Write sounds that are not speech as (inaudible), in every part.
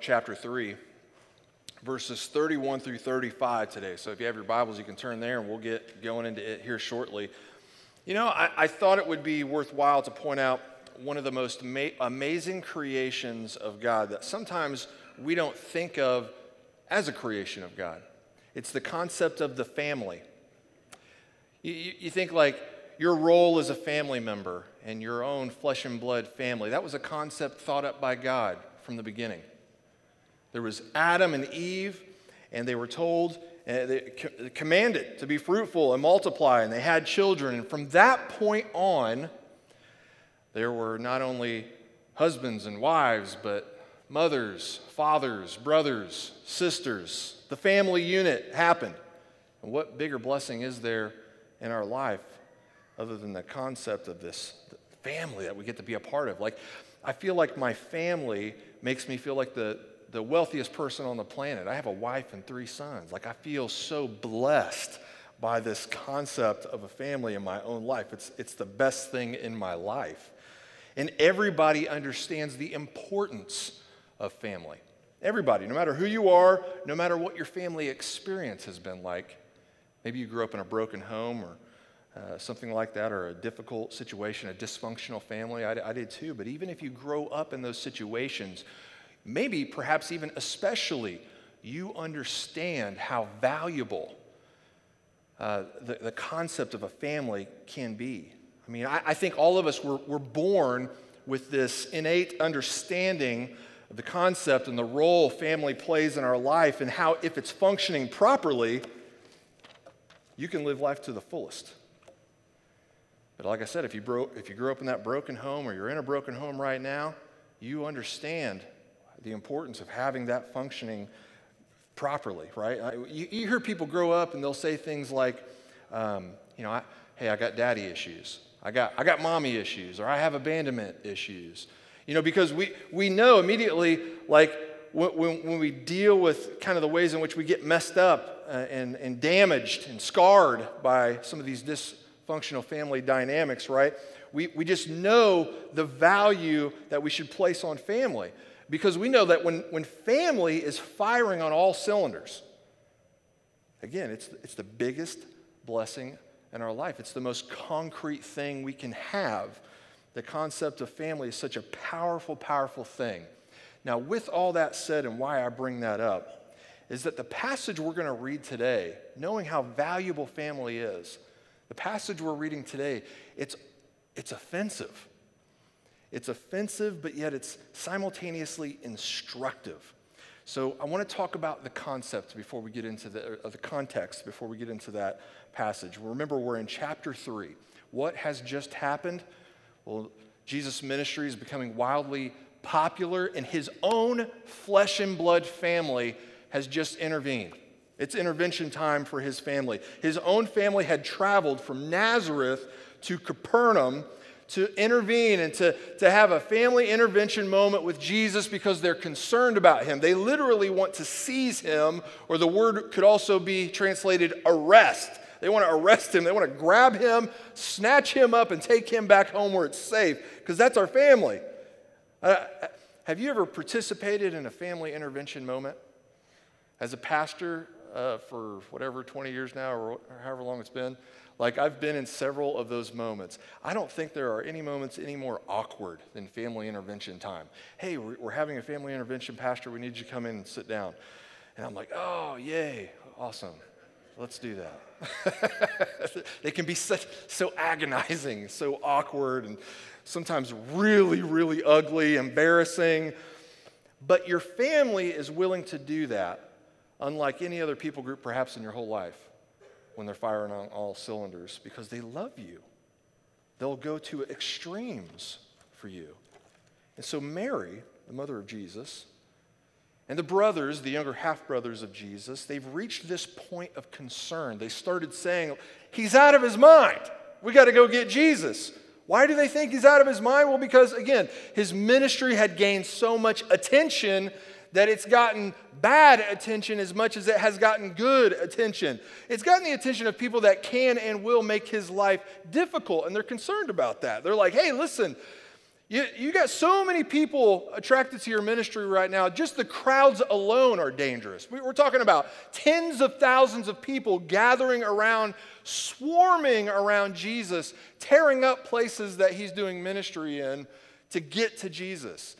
Chapter 3, verses 31 through 35 today. So if you have your Bibles, you can turn there and we'll get going into it here shortly. You know, I, I thought it would be worthwhile to point out one of the most ma- amazing creations of God that sometimes we don't think of as a creation of God. It's the concept of the family. You, you, you think like your role as a family member and your own flesh and blood family. That was a concept thought up by God from the beginning. There was Adam and Eve, and they were told, uh, they commanded to be fruitful and multiply, and they had children. And from that point on, there were not only husbands and wives, but mothers, fathers, brothers, sisters. The family unit happened. And what bigger blessing is there in our life other than the concept of this family that we get to be a part of? Like, I feel like my family makes me feel like the, the wealthiest person on the planet. I have a wife and three sons. Like, I feel so blessed by this concept of a family in my own life. It's, it's the best thing in my life. And everybody understands the importance of family. Everybody, no matter who you are, no matter what your family experience has been like. Maybe you grew up in a broken home or uh, something like that, or a difficult situation, a dysfunctional family. I, I did too. But even if you grow up in those situations, maybe, perhaps even especially, you understand how valuable uh, the, the concept of a family can be. I mean, I, I think all of us were, were born with this innate understanding of the concept and the role family plays in our life, and how, if it's functioning properly, you can live life to the fullest. But like I said, if you, bro- if you grew up in that broken home or you're in a broken home right now, you understand the importance of having that functioning properly, right? You, you hear people grow up and they'll say things like, um, you know, I, hey, I got daddy issues. I got, I got mommy issues, or I have abandonment issues. You know, because we, we know immediately, like, when, when we deal with kind of the ways in which we get messed up uh, and, and damaged and scarred by some of these dysfunctional family dynamics, right? We, we just know the value that we should place on family because we know that when, when family is firing on all cylinders, again, it's, it's the biggest blessing in our life. It's the most concrete thing we can have. The concept of family is such a powerful, powerful thing. Now, with all that said, and why I bring that up, is that the passage we're going to read today, knowing how valuable family is, the passage we're reading today, it's, it's offensive. It's offensive, but yet it's simultaneously instructive. So I want to talk about the concept before we get into the, uh, the context before we get into that passage. Remember, we're in chapter 3. What has just happened? Well, Jesus' ministry is becoming wildly popular, and his own flesh and blood family has just intervened. It's intervention time for his family. His own family had traveled from Nazareth to Capernaum to intervene and to, to have a family intervention moment with Jesus because they're concerned about him. They literally want to seize him, or the word could also be translated arrest. They want to arrest him, they want to grab him, snatch him up, and take him back home where it's safe because that's our family. Uh, have you ever participated in a family intervention moment? As a pastor, uh, for whatever, 20 years now, or, or however long it's been. Like, I've been in several of those moments. I don't think there are any moments any more awkward than family intervention time. Hey, we're having a family intervention, Pastor. We need you to come in and sit down. And I'm like, oh, yay, awesome. Let's do that. (laughs) they can be such, so agonizing, so awkward, and sometimes really, really ugly, embarrassing. But your family is willing to do that unlike any other people group perhaps in your whole life when they're firing on all cylinders because they love you. They'll go to extremes for you. And so, Mary, the mother of Jesus, and the brothers, the younger half brothers of Jesus, they've reached this point of concern. They started saying, He's out of his mind. We got to go get Jesus. Why do they think he's out of his mind? Well, because again, his ministry had gained so much attention that it's gotten bad attention as much as it has gotten good attention. It's gotten the attention of people that can and will make his life difficult, and they're concerned about that. They're like, hey, listen, You, you got so many people attracted to your ministry right now. Just the crowds alone are dangerous. We, we're talking about tens of thousands of people gathering around, swarming around Jesus, tearing up places that he's doing ministry in to get to Jesus.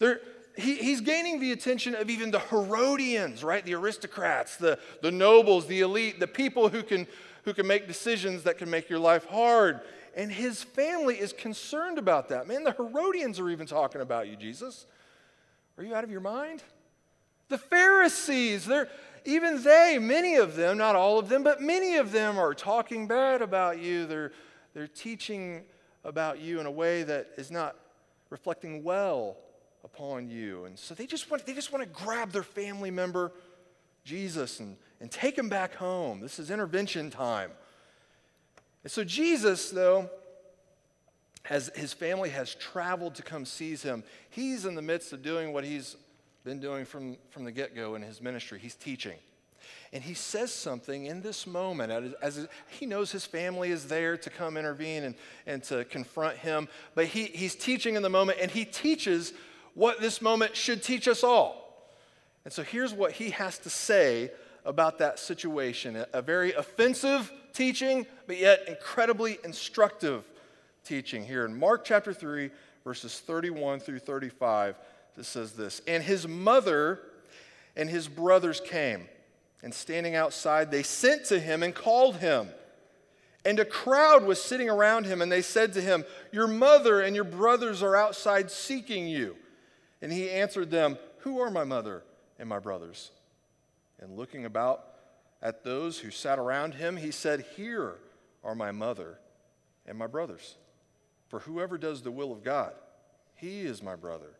They're, he, he's gaining the attention of even the Herodians, right? The aristocrats, the, the nobles, the elite, the people who can, who can make decisions that can make your life hard and his family is concerned about that. Man, the Herodians are even talking about you, Jesus. Are you out of your mind? The Pharisees, they're, even they, many of them, not all of them, but many of them are talking bad about you. They're, they're teaching about you in a way that is not reflecting well upon you. And so they just want, they just want to grab their family member, Jesus, and, and take him back home. This is intervention time. And so Jesus, though, as his family has traveled to come seize him, he's in the midst of doing what he's been doing from, from the get go in his ministry. He's teaching. And he says something in this moment as, as, he knows his family is there to come intervene and, and to confront him. But he, he's teaching in the moment, and he teaches what this moment should teach us all. And so here's what he has to say about that situation a, very offensive teaching, but yet incredibly instructive teaching here in Mark chapter 3, verses 31 through 35. This says this And his mother and his brothers came, and standing outside, they sent to him and called him. And a crowd was sitting around him, and they said to him, Your mother and your brothers are outside seeking you. And he answered them, Who are my mother and my brothers? And looking about, at those who sat around him, he said, Here are my mother and my brothers. For whoever does the will of God, he is my brother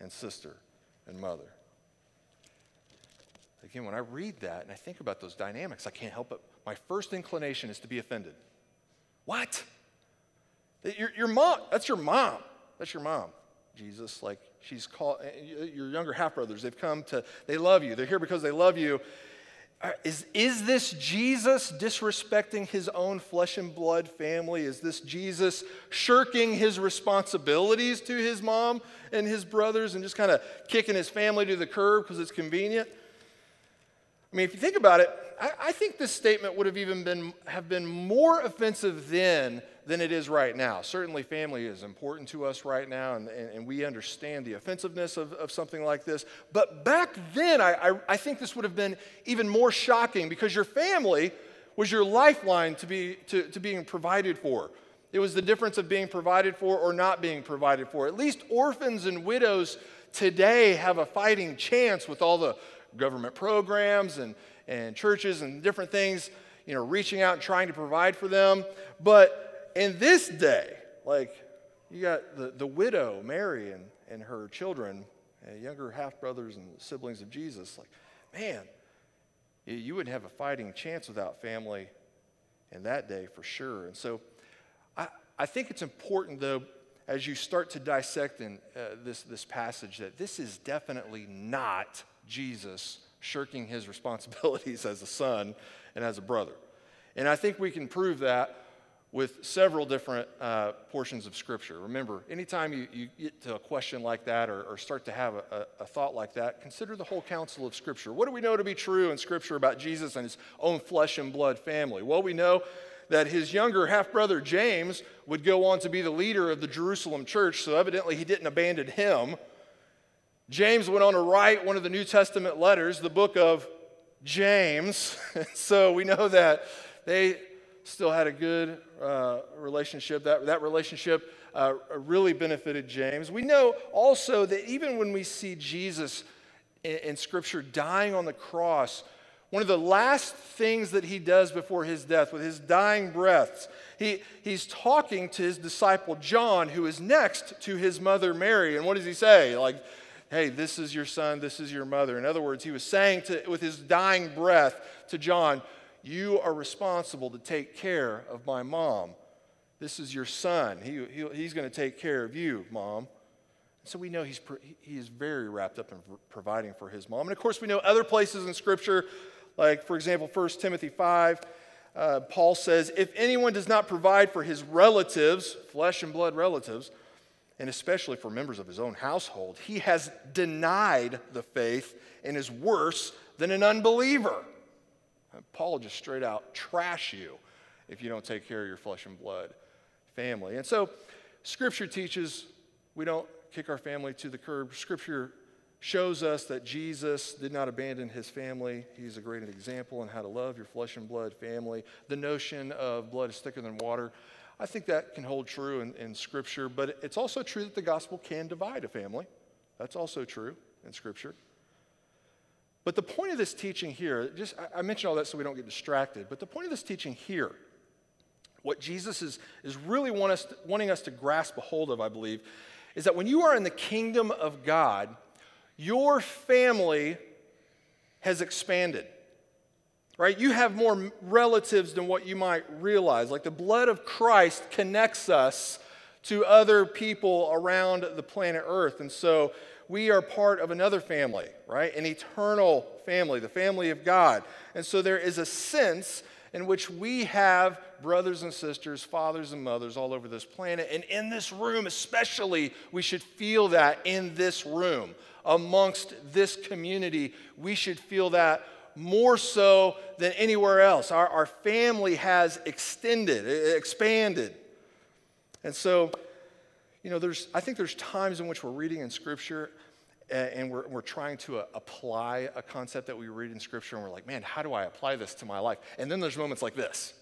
and sister and mother. Again, when I read that and I think about those dynamics, I can't help it. My first inclination is to be offended. What? Your, your mom, that's your mom. That's your mom. Jesus, like she's called, your younger half brothers, they've come to, they love you. They're here because they love you. Uh, is, is this Jesus disrespecting his own flesh and blood family? Is this Jesus shirking his responsibilities to his mom and his brothers and just kind of kicking his family to the curb because it's convenient? I mean, if you think about it, I, I, think this statement would have even been, have been more offensive then than it is right now. Certainly, family is important to us right now, and, and, and we understand the offensiveness of, of something like this. But back then, I, I, I think this would have been even more shocking because your family was your lifeline to, be, to, to being provided for. It was the difference of being provided for or not being provided for. At least orphans and widows today have a fighting chance with all the government programs and, and churches and different things, you know, reaching out and trying to provide for them. But in this day, like you got the, the widow, Mary, and, and her children, and younger half brothers and siblings of Jesus, like, man, you, wouldn't have a fighting chance without family in that day for sure. And so I, I think it's important, though, as you start to dissect in uh, this, this passage, that this is definitely not Jesus shirking his (laughs) responsibilities as a son and as a brother. And I think we can prove that with several different uh, portions of Scripture. Remember, anytime you, you get to a question like that or, or start to have a, a, thought like that, consider the whole counsel of Scripture. What do we know to be true in Scripture about Jesus and his own flesh and blood family? Well, we know that his younger half brother James would go on to be the leader of the Jerusalem church, so evidently he didn't abandon him. James went on to write one of the New Testament letters, the book of James. (laughs) so we know that they still had a good uh, relationship. That, that relationship uh, really benefited James. We know also that even when we see Jesus in, in Scripture dying on the cross, one of the last things that he does before his death, with his dying breaths, he, he's talking to his disciple John, who is next to his mother Mary. And what does he say? Like, hey, this is your son, this is your mother. In other words, he was saying to, with his dying breath to John, you are responsible to take care of my mom. This is your son. He, he he's going to take care of you, mom. So we know he's, he is very wrapped up in providing for his mom. And of course, we know other places in Scripture, like, for example, 1 Timothy 5, uh, Paul says, If anyone does not provide for his relatives, flesh and blood relatives, and especially for members of his own household, he has denied the faith and is worse than an unbeliever. Paul just straight out trash you if you don't take care of your flesh and blood family. And so, Scripture teaches we don't kick our family to the curb. Scripture shows us that Jesus did not abandon his family. He's a great example in how to love your flesh and blood family. The notion of blood is thicker than water, I think that can hold true in, in Scripture, but it's also true that the gospel can divide a family. That's also true in Scripture. But the point of this teaching here, just I mentioned all that so we don't get distracted, but the point of this teaching here, what Jesus is, is really want us to, wanting us to grasp a hold of, I believe, is that when you are in the kingdom of God, your family has expanded. Right? You have more relatives than what you might realize. Like the blood of Christ connects us to other people around the planet Earth. And so we are part of another family, right? An eternal family, the family of God. And so there is a sense in which we have brothers and sisters, fathers and mothers all over this planet. And in this room, especially, we should feel that in this room amongst this community. We should feel that more so than anywhere else. Our, our family has extended, expanded. And so, you know, there's, I think there's times in which we're reading in Scripture and we're, we're trying to uh, apply a concept that we read in Scripture, and we're like, man, how do I apply this to my life? And then there's moments like this,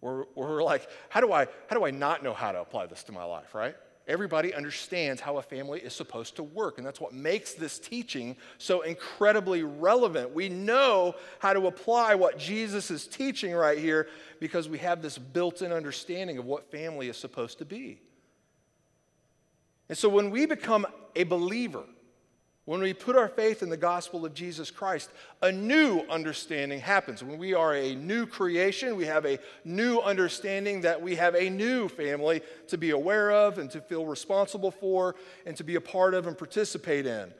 where, where we're like, how do, I, how do I not know how to apply this to my life, right? Everybody understands how a family is supposed to work, and that's what makes this teaching so incredibly relevant. We know how to apply what Jesus is teaching right here because we have this built in understanding of what family is supposed to be. And so when we become a believer, when we put our faith in the gospel of Jesus Christ, a new understanding happens. When we are a new creation, we have a new understanding that we have a new family to be aware of and to feel responsible for and to be a part of and participate in.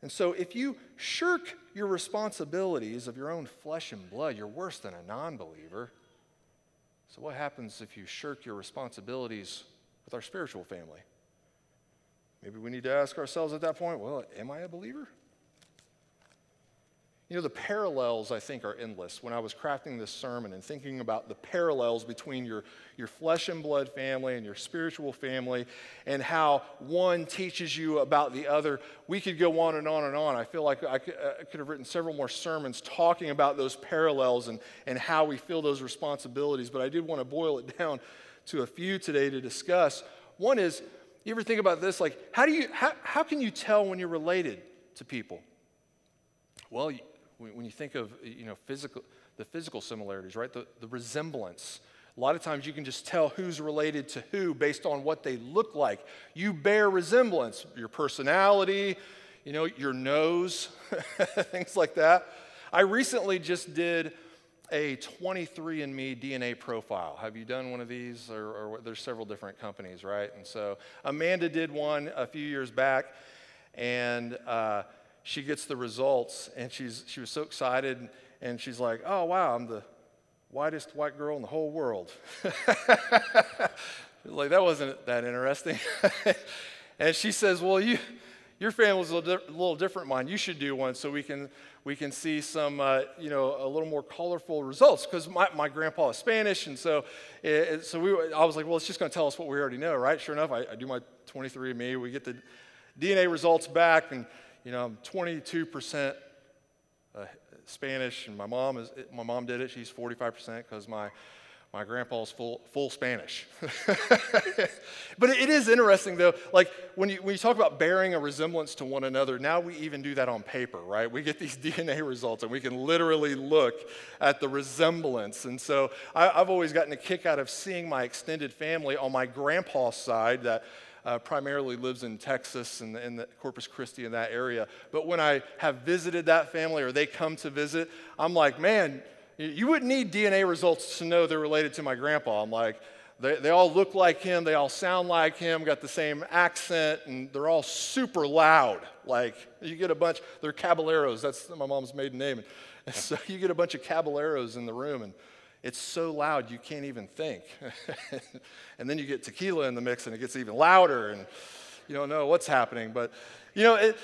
And so, if you shirk your responsibilities of your own flesh and blood, you're worse than a non believer. So, what happens if you shirk your responsibilities with our spiritual family? Maybe we need to ask ourselves at that point well, am I a believer? You know, the parallels, I think, are endless. When I was crafting this sermon and thinking about the parallels between your, your flesh and blood family and your spiritual family and how one teaches you about the other, we could go on and on and on. I feel like I could, uh, could have written several more sermons talking about those parallels and, and how we feel those responsibilities, but I did want to boil it (laughs) down to a few today to discuss. One is you ever think about this? Like, how, do you, how, how can you tell when you're related to people? Well, when you think of you know, physical, the physical similarities, right? The, the resemblance. A lot of times you can just tell who's related to who based on what they look like. You bear resemblance, your personality, you know, your nose, (laughs) things like that. I recently just did a 23andMe DNA profile. Have you done one of these? Or, or, there's several different companies, right? And so Amanda did one a few years back, and uh, she gets the results, and she's she was so excited, and she's like, "Oh wow, I'm the whitest white girl in the whole world." (laughs) like that wasn't that interesting. (laughs) and she says, "Well, you." Your family's a little, di- little different mine. You should do one so we can we can see some, uh, you know, a little more colorful results. Because my, my grandpa is Spanish, and so, it, so we, I was like, well, it's just going to tell us what we already know, right? Sure enough, I, I do my 23andMe. We get the DNA results back, and you know, I'm 22% uh, Spanish, and my mom is my mom did it. She's 45% because my my grandpa's full, full Spanish. (laughs) but it is interesting, though, like when you, when you talk about bearing a resemblance to one another, now we even do that on paper, right? We get these (laughs) DNA results and we can literally look at the resemblance. And so I, have always gotten a kick out of seeing my extended family on my grandpa's side that uh, primarily lives in Texas and in Corpus Christi in that area. But when I have visited that family or they come to visit, I'm like, man, you wouldn't need DNA results to know they're related to my grandpa. I'm like, they, they all look like him, they all sound like him, got the same accent, and they're all super loud. Like, you get a bunch, they're caballeros, that's my mom's maiden name. And (laughs) so you get a bunch of caballeros in the room, and it's so loud you can't even think. (laughs) and then you get tequila in the mix and it gets even louder and you don't know what's happening. But, you know, it,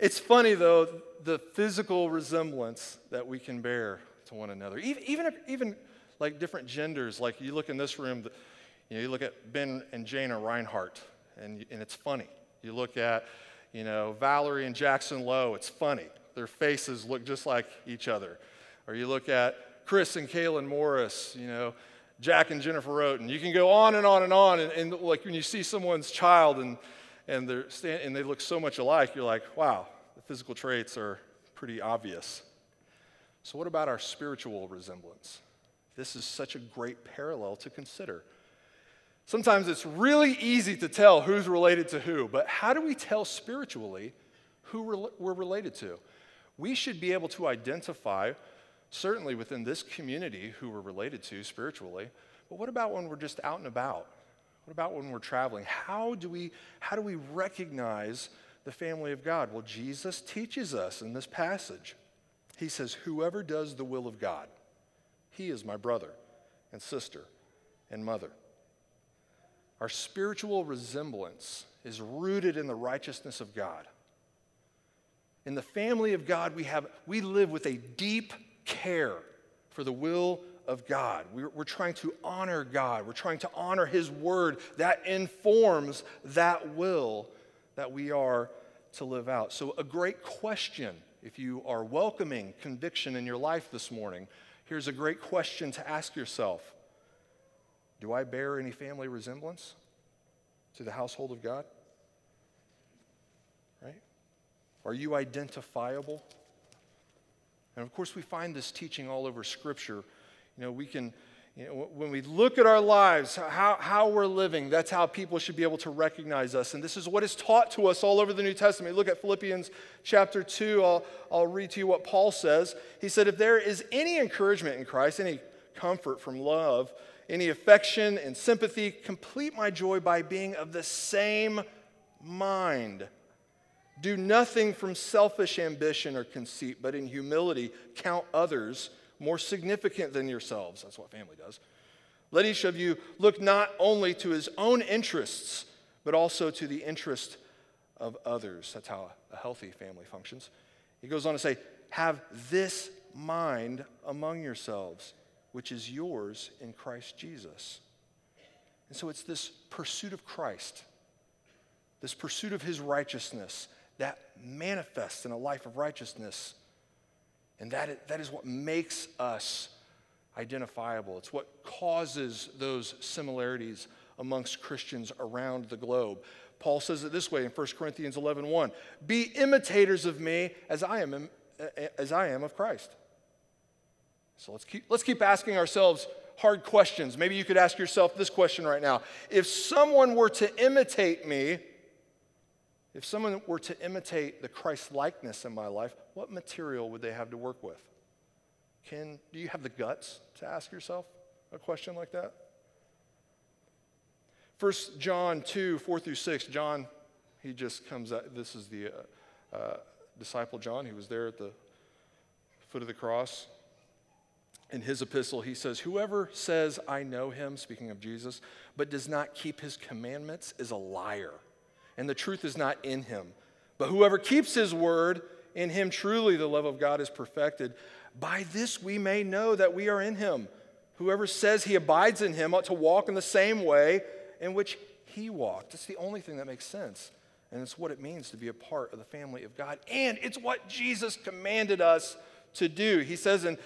it's funny though, the physical resemblance that we can bear to one another. Even, even, even like different genders, like you look in this room, you, know, you look at Ben and Jana Reinhardt, and, and it's funny. You look at, you know, Valerie and Jackson Lowe, it's funny. Their faces look just like each other. Or you look at Chris and Kaylin Morris, you know, Jack and Jennifer Roten. You can go on and on and on. And, and like when you see someone's child and, and, they're stand, and they look so much alike, you're like, wow, the physical traits are pretty obvious. So, what about our spiritual resemblance? This is such a great parallel to consider. Sometimes it's really easy to tell who's related to who, but how do we tell spiritually who we're related to? We should be able to identify, certainly within this community, who we're related to spiritually, but what about when we're just out and about? What about when we're traveling? How do we, how do we recognize the family of God? Well, Jesus teaches us in this passage. He says, Whoever does the will of God, he is my brother and sister and mother. Our spiritual resemblance is rooted in the righteousness of God. In the family of God, we, have, we live with a deep care for the will of God. We're, we're trying to honor God, we're trying to honor His word that informs that will that we are to live out. So, a great question if you are welcoming conviction in your life this morning, here's a great question to ask yourself Do I bear any family resemblance to the household of God? Right? Are you identifiable? And of course, we find this teaching all over Scripture. You know, we can you know, when we look at our lives, how, how we're living, that's how people should be able to recognize us. And this is what is taught to us all over the New Testament. Look at Philippians chapter 2. I'll, I'll read to you what Paul says. He said, If there is any encouragement in Christ, any comfort from love, any affection and sympathy, complete my joy by being of the same mind. Do nothing from selfish ambition or conceit, but in humility count others more significant than yourselves. That's what family does. Let each of you look not only to his own interests, but also to the interest of others. That's how a healthy family functions. He goes on to say, Have this mind among yourselves, which is yours in Christ Jesus. And so it's this pursuit of Christ, this pursuit of his righteousness that manifests in a life of righteousness and that is, that is what makes us identifiable. It's what causes those similarities amongst Christians around the globe. Paul says it this way in 1 Corinthians 11 1, Be imitators of me as I am, as I am of Christ. So let's keep, let's keep asking ourselves hard questions. Maybe you could ask yourself this question right now. If someone were to imitate me, if someone were to imitate the Christ likeness in my life, what material would they have to work with? Can, do you have the guts to ask yourself a question like that? 1 John 2, 4 through 6, John, he just comes out. This is the uh, uh, disciple John. He was there at the foot of the cross. In his epistle, he says, Whoever says, I know him, speaking of Jesus, but does not keep his commandments is a liar and the truth is not in him. But whoever keeps his word, in him truly the love of God is perfected. By this we may know that we are in him. Whoever says he abides in him ought to walk in the same way in which he walked. It's the only thing that makes sense. And it's what it means to be a part of the family of God. And it's what Jesus commanded us to do. He says in,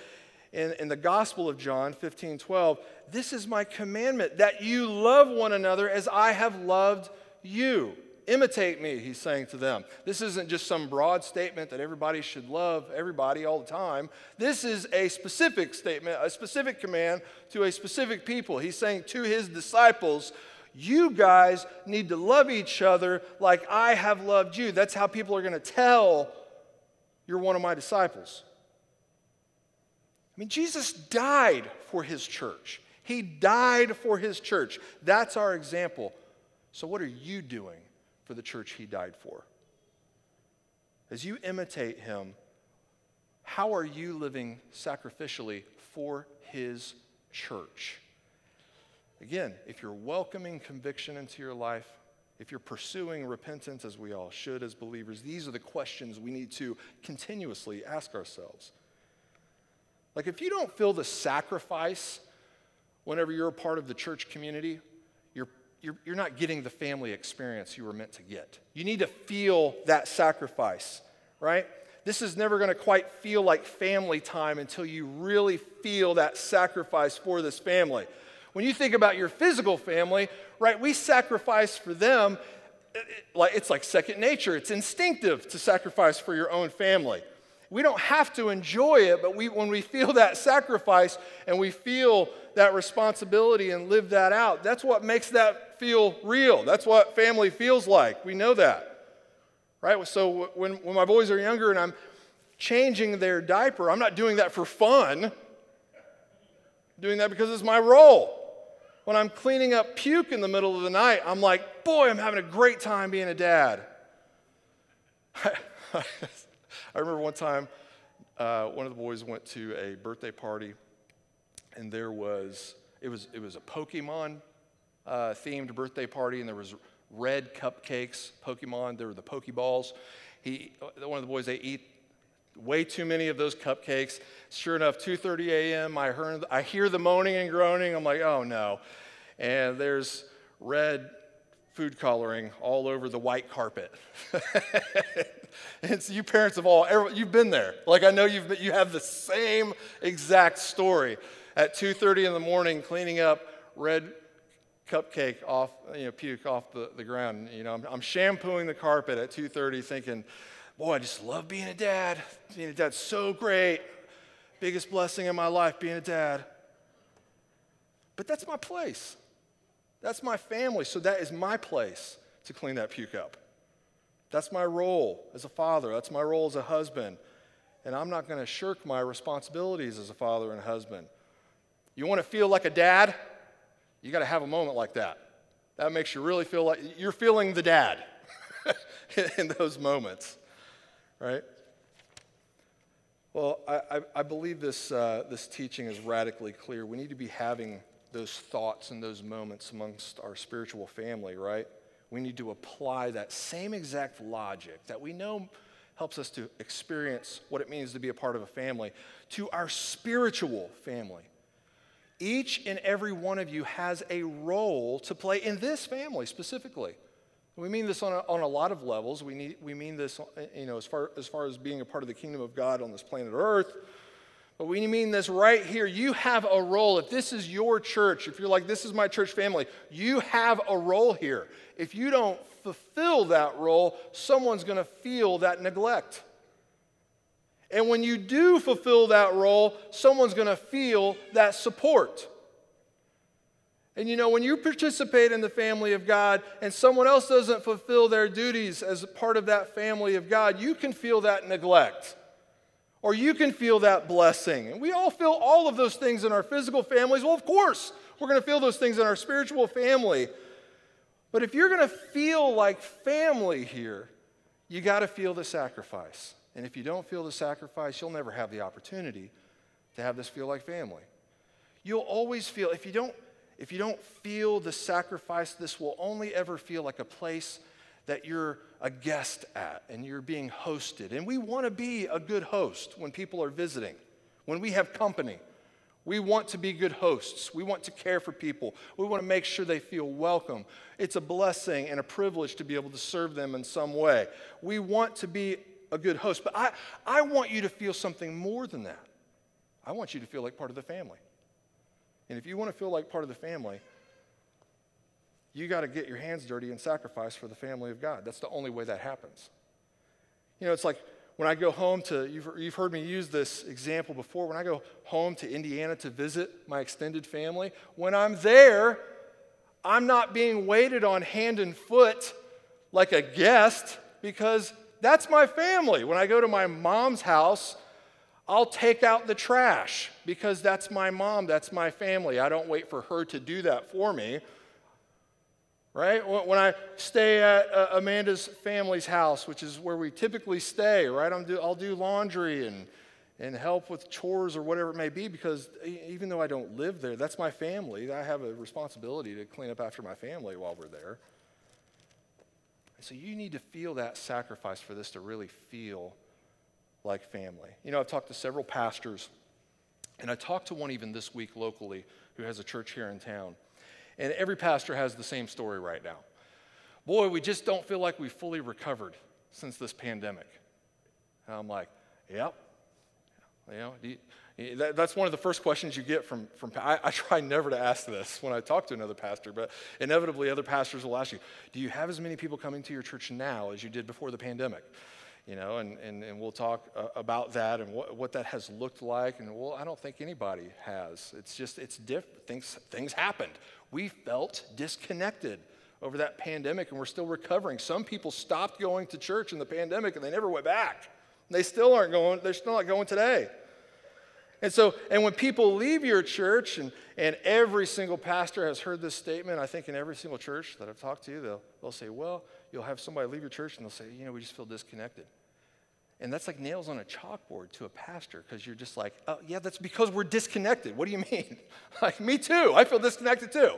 in, in, the Gospel of John 15 12, This is my commandment, that you love one another as I have loved you. Imitate me, he's saying to them. This isn't just some broad statement that everybody should love everybody all the time. This is a specific statement, a specific command to a specific people. He's saying to his disciples, You guys need to love each other like I have loved you. That's how people are going to tell you're one of my disciples. I mean, Jesus died for his church. He died for his church. That's our example. So, what are you doing for the church he died for. As you imitate him, how are you living sacrificially for his church? Again, if you're welcoming conviction into your life, if you're pursuing repentance, as we all should as believers, these are the questions we need to continuously ask ourselves. Like, if you don't feel the sacrifice whenever you're a part of the church community, you're, you're, not getting the family experience you were meant to get. You need to feel that sacrifice, right? This is never going to quite feel like family time until you really feel that sacrifice for this family. When you think about your physical family, right, we sacrifice for them. Eh, eh, like it's like second nature. It's instinctive to sacrifice for your own family. We don't have to enjoy it, but we, when we feel that sacrifice and we feel that responsibility and live that out, that's what makes that feel real. That's what family feels like. We know that. Right? So when, when my boys are younger and I'm changing their diaper, I'm not doing that for fun. I'm doing that because it's my role. When I'm cleaning up puke in the middle of the night, I'm like, boy, I'm having a great time being a dad. (laughs) I remember one time, uh, one of the boys went to a birthday party, and there was it was it was a Pokemon uh, themed birthday party, and there was red cupcakes, Pokemon. There were the Pokeballs. He uh, one of the boys they eat way too many of those cupcakes. Sure enough, 2:30 a.m. I heard I hear the moaning and groaning. I'm like, oh no, and there's red food coloring all over the white carpet. (laughs) it's you parents of all, you've been there. Like I know you've been, you have the same exact story. At 2:30 in the morning, cleaning up red cupcake off, you know, puke off the, the ground. You know, I'm, I'm shampooing the carpet at 2:30, thinking, boy, I just love being a dad. Being a dad's so great. Biggest blessing in my life, being a dad. But that's my place. That's my family, so that is my place to clean that puke up. That's my role as a father. That's my role as a husband. And I'm not going to shirk my responsibilities as a father and a husband. You want to feel like a dad? You got to have a moment like that. That makes you really feel like you're feeling the dad (laughs) in those moments, right? Well, I, I, believe this, uh, this teaching is radically clear. We need to be having those thoughts and those moments amongst our spiritual family, right? We need to apply that same exact logic that we know helps us to experience what it means to be a part of a family to our spiritual family. Each and every one of you has a role to play in this family specifically. We mean this on a, on a lot of levels. We, need, we mean this, you know, as far, as far as being a part of the kingdom of God on this planet Earth. But we mean this right here. You have a role. If this is your church, if you're like, this is my church family, you have a role here. If you don't fulfill that role, someone's going to feel that neglect. And when you do fulfill that role, someone's going to feel that support. And you know, when you participate in the family of God and someone else doesn't fulfill their duties as part of that family of God, you can feel that neglect or you can feel that blessing. And we all feel all of those things in our physical families. Well, of course, we're going to feel those things in our spiritual family. But if you're going to feel like family here, you got to feel the sacrifice. And if you don't feel the sacrifice, you'll never have the opportunity to have this feel like family. You'll always feel if you don't if you don't feel the sacrifice, this will only ever feel like a place that you're a guest at and you're being hosted. And we want to be a good host when people are visiting, when we have company. We want to be good hosts. We want to care for people. We want to make sure they feel welcome. It's a blessing and a privilege to be able to serve them in some way. We want to be a good host. But I, I want you to feel something more than that. I want you to feel like part of the family. And if you want to feel like part of the family, you got to get your hands dirty and sacrifice for the family of God. That's the only way that happens. You know, it's like when I go home to, you've, you've heard me use this example before, when I go home to Indiana to visit my extended family, when I'm there, I'm not being waited on hand and foot like a guest because that's my family. When I go to my mom's house, I'll take out the trash because that's my mom, that's my family. I don't wait for her to do that for me right? When I stay at uh, Amanda's family's house, which is where we typically stay, right? I'll do, I'll do laundry and, and help with chores or whatever it may be because even though I don't live there, that's my family. I have a responsibility to clean up after my family while we're there. So you need to feel that sacrifice for this to really feel like family. You know, I've talked to several pastors, and I talked to one even this week locally who has a church here in town. And every pastor has the same story right now. Boy, we just don't feel like we've fully recovered since this pandemic. And I'm like, yep. You know, you, that, that's one of the first questions you get from, from I, I try never to ask this (laughs) when I talk to another pastor, but inevitably other pastors will ask you, do you have as many people coming to your church now as you did before the pandemic? you know, and, and, and we'll talk uh, about that and what, what that has looked like. And well, I don't think anybody has. It's just, it's different. Things, things happened. We felt disconnected over that pandemic and we're still recovering. Some people stopped going to church in the pandemic and they never went back. They still aren't going, they're still not going today. And so, and when people leave your church, and, and every single pastor has heard this statement, I think in every single church that I've talked to, they'll, they'll say, well, you'll have somebody leave your church and they'll say, you know, we just feel disconnected. And that's like nails on a chalkboard to a pastor because you're just like, oh, yeah, that's because we're disconnected. What do you mean? (laughs) like, me too. I feel disconnected too.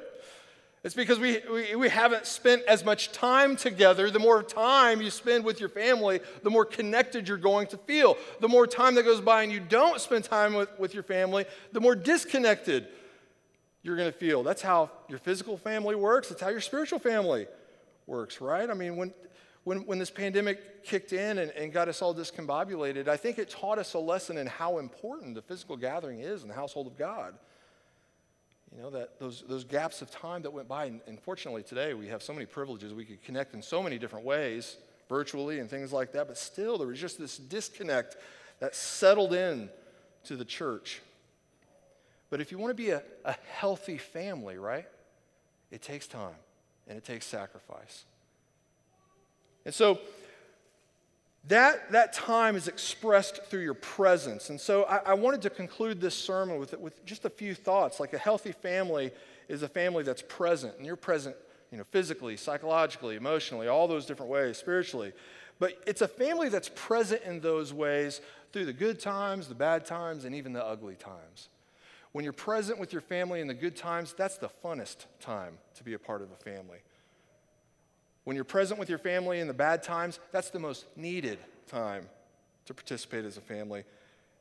It's because we, we, we, haven't spent as much time together. The more time you spend with your family, the more connected you're going to feel. The more time that goes by and you don't spend time with, with your family, the more disconnected you're going to feel. That's how your physical family works, that's how your spiritual family works, right? I mean, when, when, when this pandemic kicked in and, and got us all discombobulated, I think it taught us a lesson in how important the physical gathering is in the household of God. You know, that those, those gaps of time that went by, and, and fortunately today we have so many privileges. We could connect in so many different ways, virtually and things like that, but still there was just this disconnect that settled in to the church. But if you want to be a, a healthy family, right, it takes time and it takes sacrifice. And so that, that time is expressed through your presence. And so I, I, wanted to conclude this sermon with, with just a few thoughts. Like a healthy family is a family that's present, and you're present you know, physically, psychologically, emotionally, all those different ways, spiritually. But it's a family that's present in those ways through the good times, the bad times, and even the ugly times. When you're present with your family in the good times, that's the funnest time to be a part of a family. When you're present with your family in the bad times, that's the most needed time to participate as a family.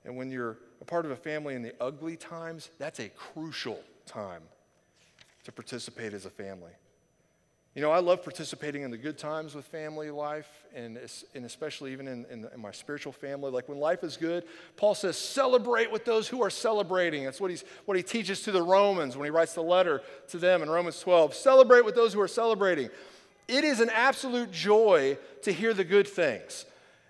And when you're a part of a family in the ugly times, that's a crucial time to participate as a family. You know, I love participating in the good times with family life, and, and especially even in, in, in, my spiritual family. Like when life is good, Paul says, celebrate with those who are celebrating. That's what, he's, what he teaches to the Romans when he writes the letter to them in Romans 12. Celebrate with those who are celebrating. It is an absolute joy to hear the good things.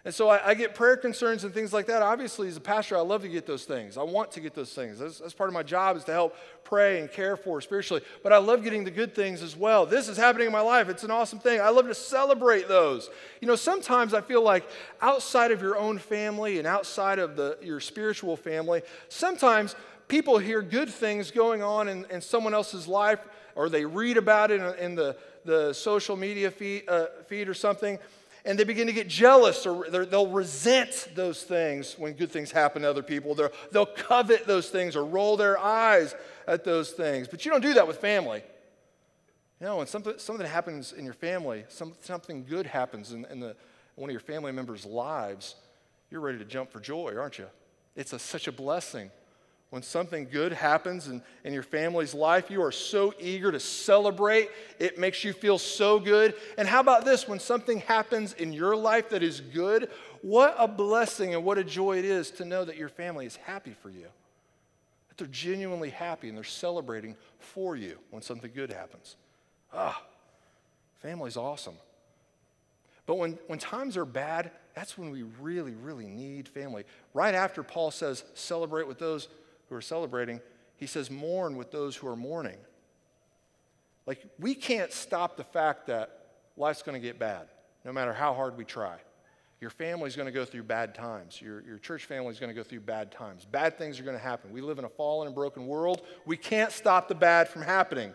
And so I, I, get prayer concerns and things like that. Obviously, as a pastor, I love to get those things. I want to get those things. That's, that's, part of my job is to help pray and care for spiritually. But I love getting the good things as well. This is happening in my life. It's an awesome thing. I love to celebrate those. You know, sometimes I feel like outside of your own family and outside of the, your spiritual family, sometimes people hear good things going on in, in someone else's life or they read about it in, in the the social media feed, uh, feed or something, and they begin to get jealous or they'll resent those things when good things happen to other people. they will covet those things or roll their eyes at those things. But you don't do that with family. You know, when something, something happens in your family, some, something good happens in, in the, one of your family members' lives, you're ready to jump for joy, aren't you? It's a, such a blessing. When something good happens in, in your family's life, you are so eager to celebrate. It makes you feel so good. And how about this? When something happens in your life that is good, what a blessing and what a joy it is to know that your family is happy for you. That they're genuinely happy and they're celebrating for you when something good happens. Ah, family's awesome. But when, when times are bad, that's when we really, really need family. Right after Paul says, celebrate with those are celebrating, he says, mourn with those who are mourning. Like, we can't stop the fact that life's going to get bad, no matter how hard we try. Your family's going to go through bad times. Your, your church family's going to go through bad times. Bad things are going to happen. We live in a fallen and broken world. We can't stop the bad from happening.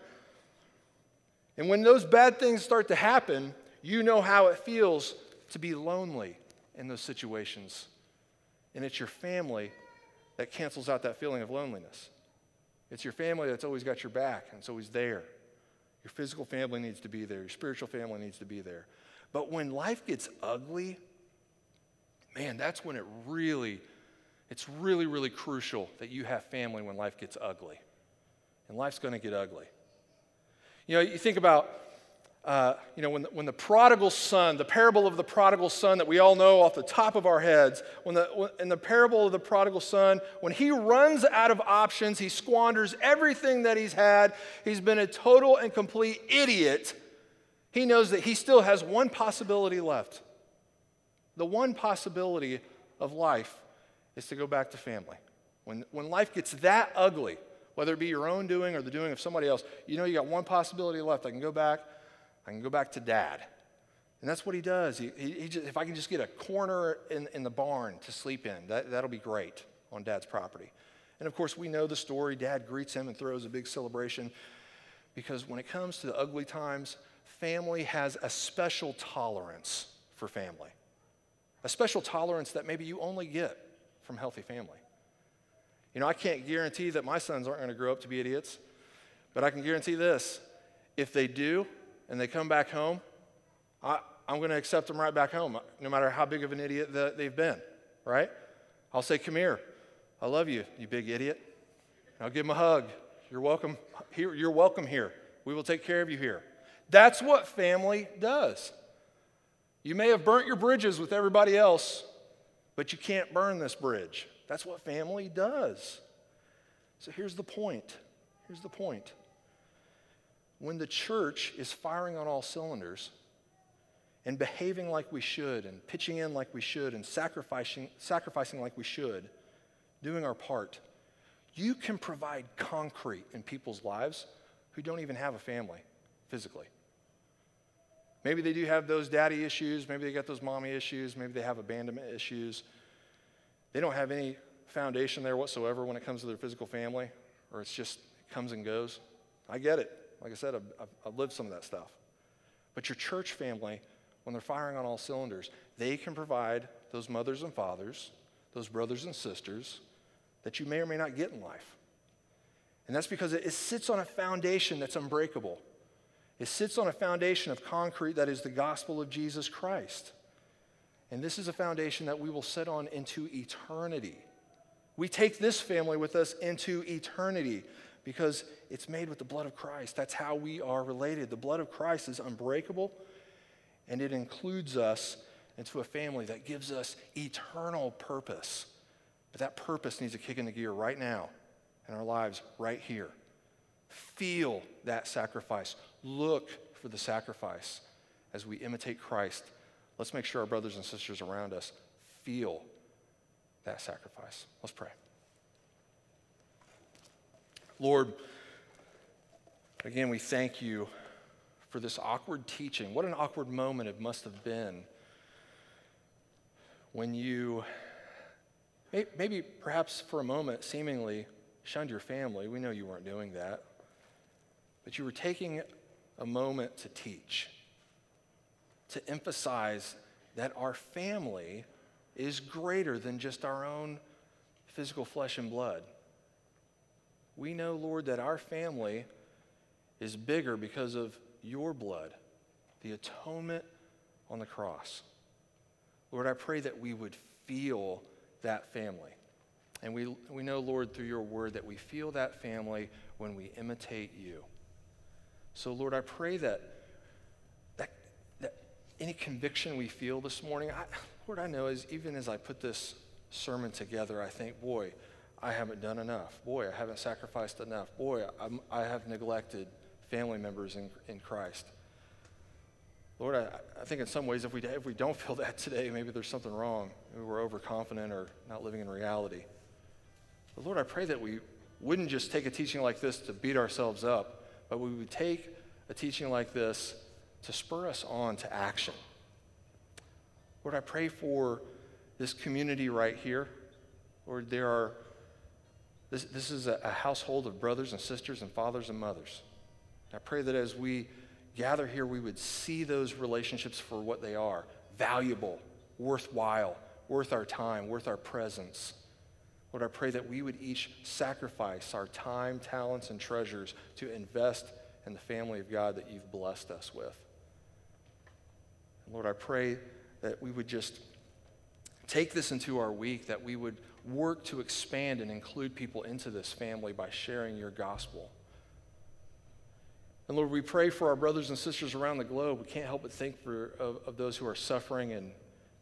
And when those bad things start to happen, you know how it feels to be lonely in those situations. And it's your family that cancels out that feeling of loneliness. It's your family that's always got your back and it's always there. Your physical family needs to be there, your spiritual family needs to be there. But when life gets ugly, man, that's when it really, it's really, really crucial that you have family when life gets ugly. And life's going to get ugly. You know, you think about uh, you know, when the, when the prodigal son, the parable of the prodigal son that we all know off the top of our heads, when the, in the parable of the prodigal son, when he runs out of options, he squanders everything that he's had, he's been a total and complete idiot, he knows that he still has one possibility left. The one possibility of life is to go back to family. When, when life gets that ugly, whether it be your own doing or the doing of somebody else, you know you got one possibility left. I can go back I can go back to dad. And that's what he does. He, he, he just, if I can just get a corner in, in the barn to sleep in, that, that'll be great on dad's property. And of course, we know the story. Dad greets him and throws a big celebration because when it comes to the ugly times, family has a special tolerance for family, a special tolerance that maybe you only get from healthy family. You know, I can't guarantee that my sons aren't going to grow up to be idiots, but I can guarantee this if they do, and they come back home, I, am going to accept them right back home, no matter how big of an idiot that they've been, right? I'll say, Come here. I love you, you big idiot. I'll give them a hug. You're welcome here. You're welcome here. We will take care of you here. That's what family does. You may have burnt your bridges with everybody else, but you can't burn this bridge. That's what family does. So here's the point. Here's the point when the church is firing on all cylinders and behaving like we should and pitching in like we should and sacrificing, sacrificing like we should, doing our part, you can provide concrete in people's lives who don't even have a family physically. Maybe they do have those daddy issues, maybe they got those mommy issues, maybe they have abandonment issues. They don't have any foundation there whatsoever when it comes to their physical family, or it's just it comes and goes. I get it. Like I said, I've, I've lived some of that stuff. But your church family, when they're firing on all cylinders, they can provide those mothers and fathers, those brothers and sisters that you may or may not get in life. And that's because it, sits on a foundation that's unbreakable. It sits on a foundation of concrete that is the gospel of Jesus Christ. And this is a foundation that we will set on into eternity. We take this family with us into eternity because it's made with the blood of Christ. That's how we are related. The blood of Christ is unbreakable, and it includes us into a family that gives us eternal purpose. But that purpose needs to kick in the gear right now in our lives, right here. Feel that sacrifice. Look for the sacrifice as we imitate Christ. Let's make sure our brothers and sisters around us feel that sacrifice. Let's pray. Lord, again, we thank you for this awkward teaching. What an awkward moment it must have been when you, maybe perhaps for a moment, seemingly shunned your family. We know you weren't doing that. But you were taking a moment to teach, to emphasize that our family is greater than just our own physical flesh and blood. We know, Lord, that our family is bigger because of your blood, the atonement on the cross. Lord, I pray that we would feel that family. And we, we know, Lord, through your word, that we feel that family when we imitate you. So, Lord, I pray that, that, that any conviction we feel this morning, I, Lord, I know as even as I put this sermon together, I think, boy, I haven't done enough. Boy, I haven't sacrificed enough. Boy, I'm, i have neglected family members in, in Christ. Lord, I, I, think in some ways, if we, if we don't (laughs) feel that today, maybe there's something wrong. Maybe we're overconfident or not living in reality. But Lord, I pray that we wouldn't just take a teaching like this to beat ourselves up, but we would take a teaching like this to spur us on to action. Lord, I pray for this community right here. Lord, there are this, this is a, a household of brothers and sisters and fathers and mothers. I pray that as we gather here, we would see those relationships for what they are valuable, worthwhile, worth our time, worth our presence. Lord, I pray that we would each sacrifice our time, talents, and treasures to invest in the family of God that you've blessed us with. And Lord, I pray that we would just take this into our week, that we would work to expand and include people into this family by sharing your gospel. And Lord, we pray for our brothers and sisters around the globe. We can't help but think for, of, of those who are suffering in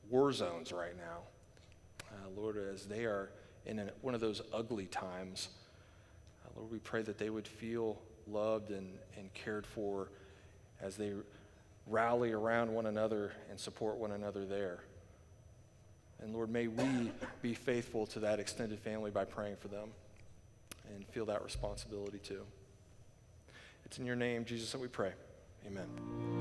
war zones right now. Uh, Lord, as they are in an, one of those ugly times, uh, Lord, we pray that they would feel loved and, and cared for as they rally around one another and support one another there. And Lord, may we be faithful to that extended family by praying for them and feel that responsibility too. It's in your name, Jesus, that we pray. Amen.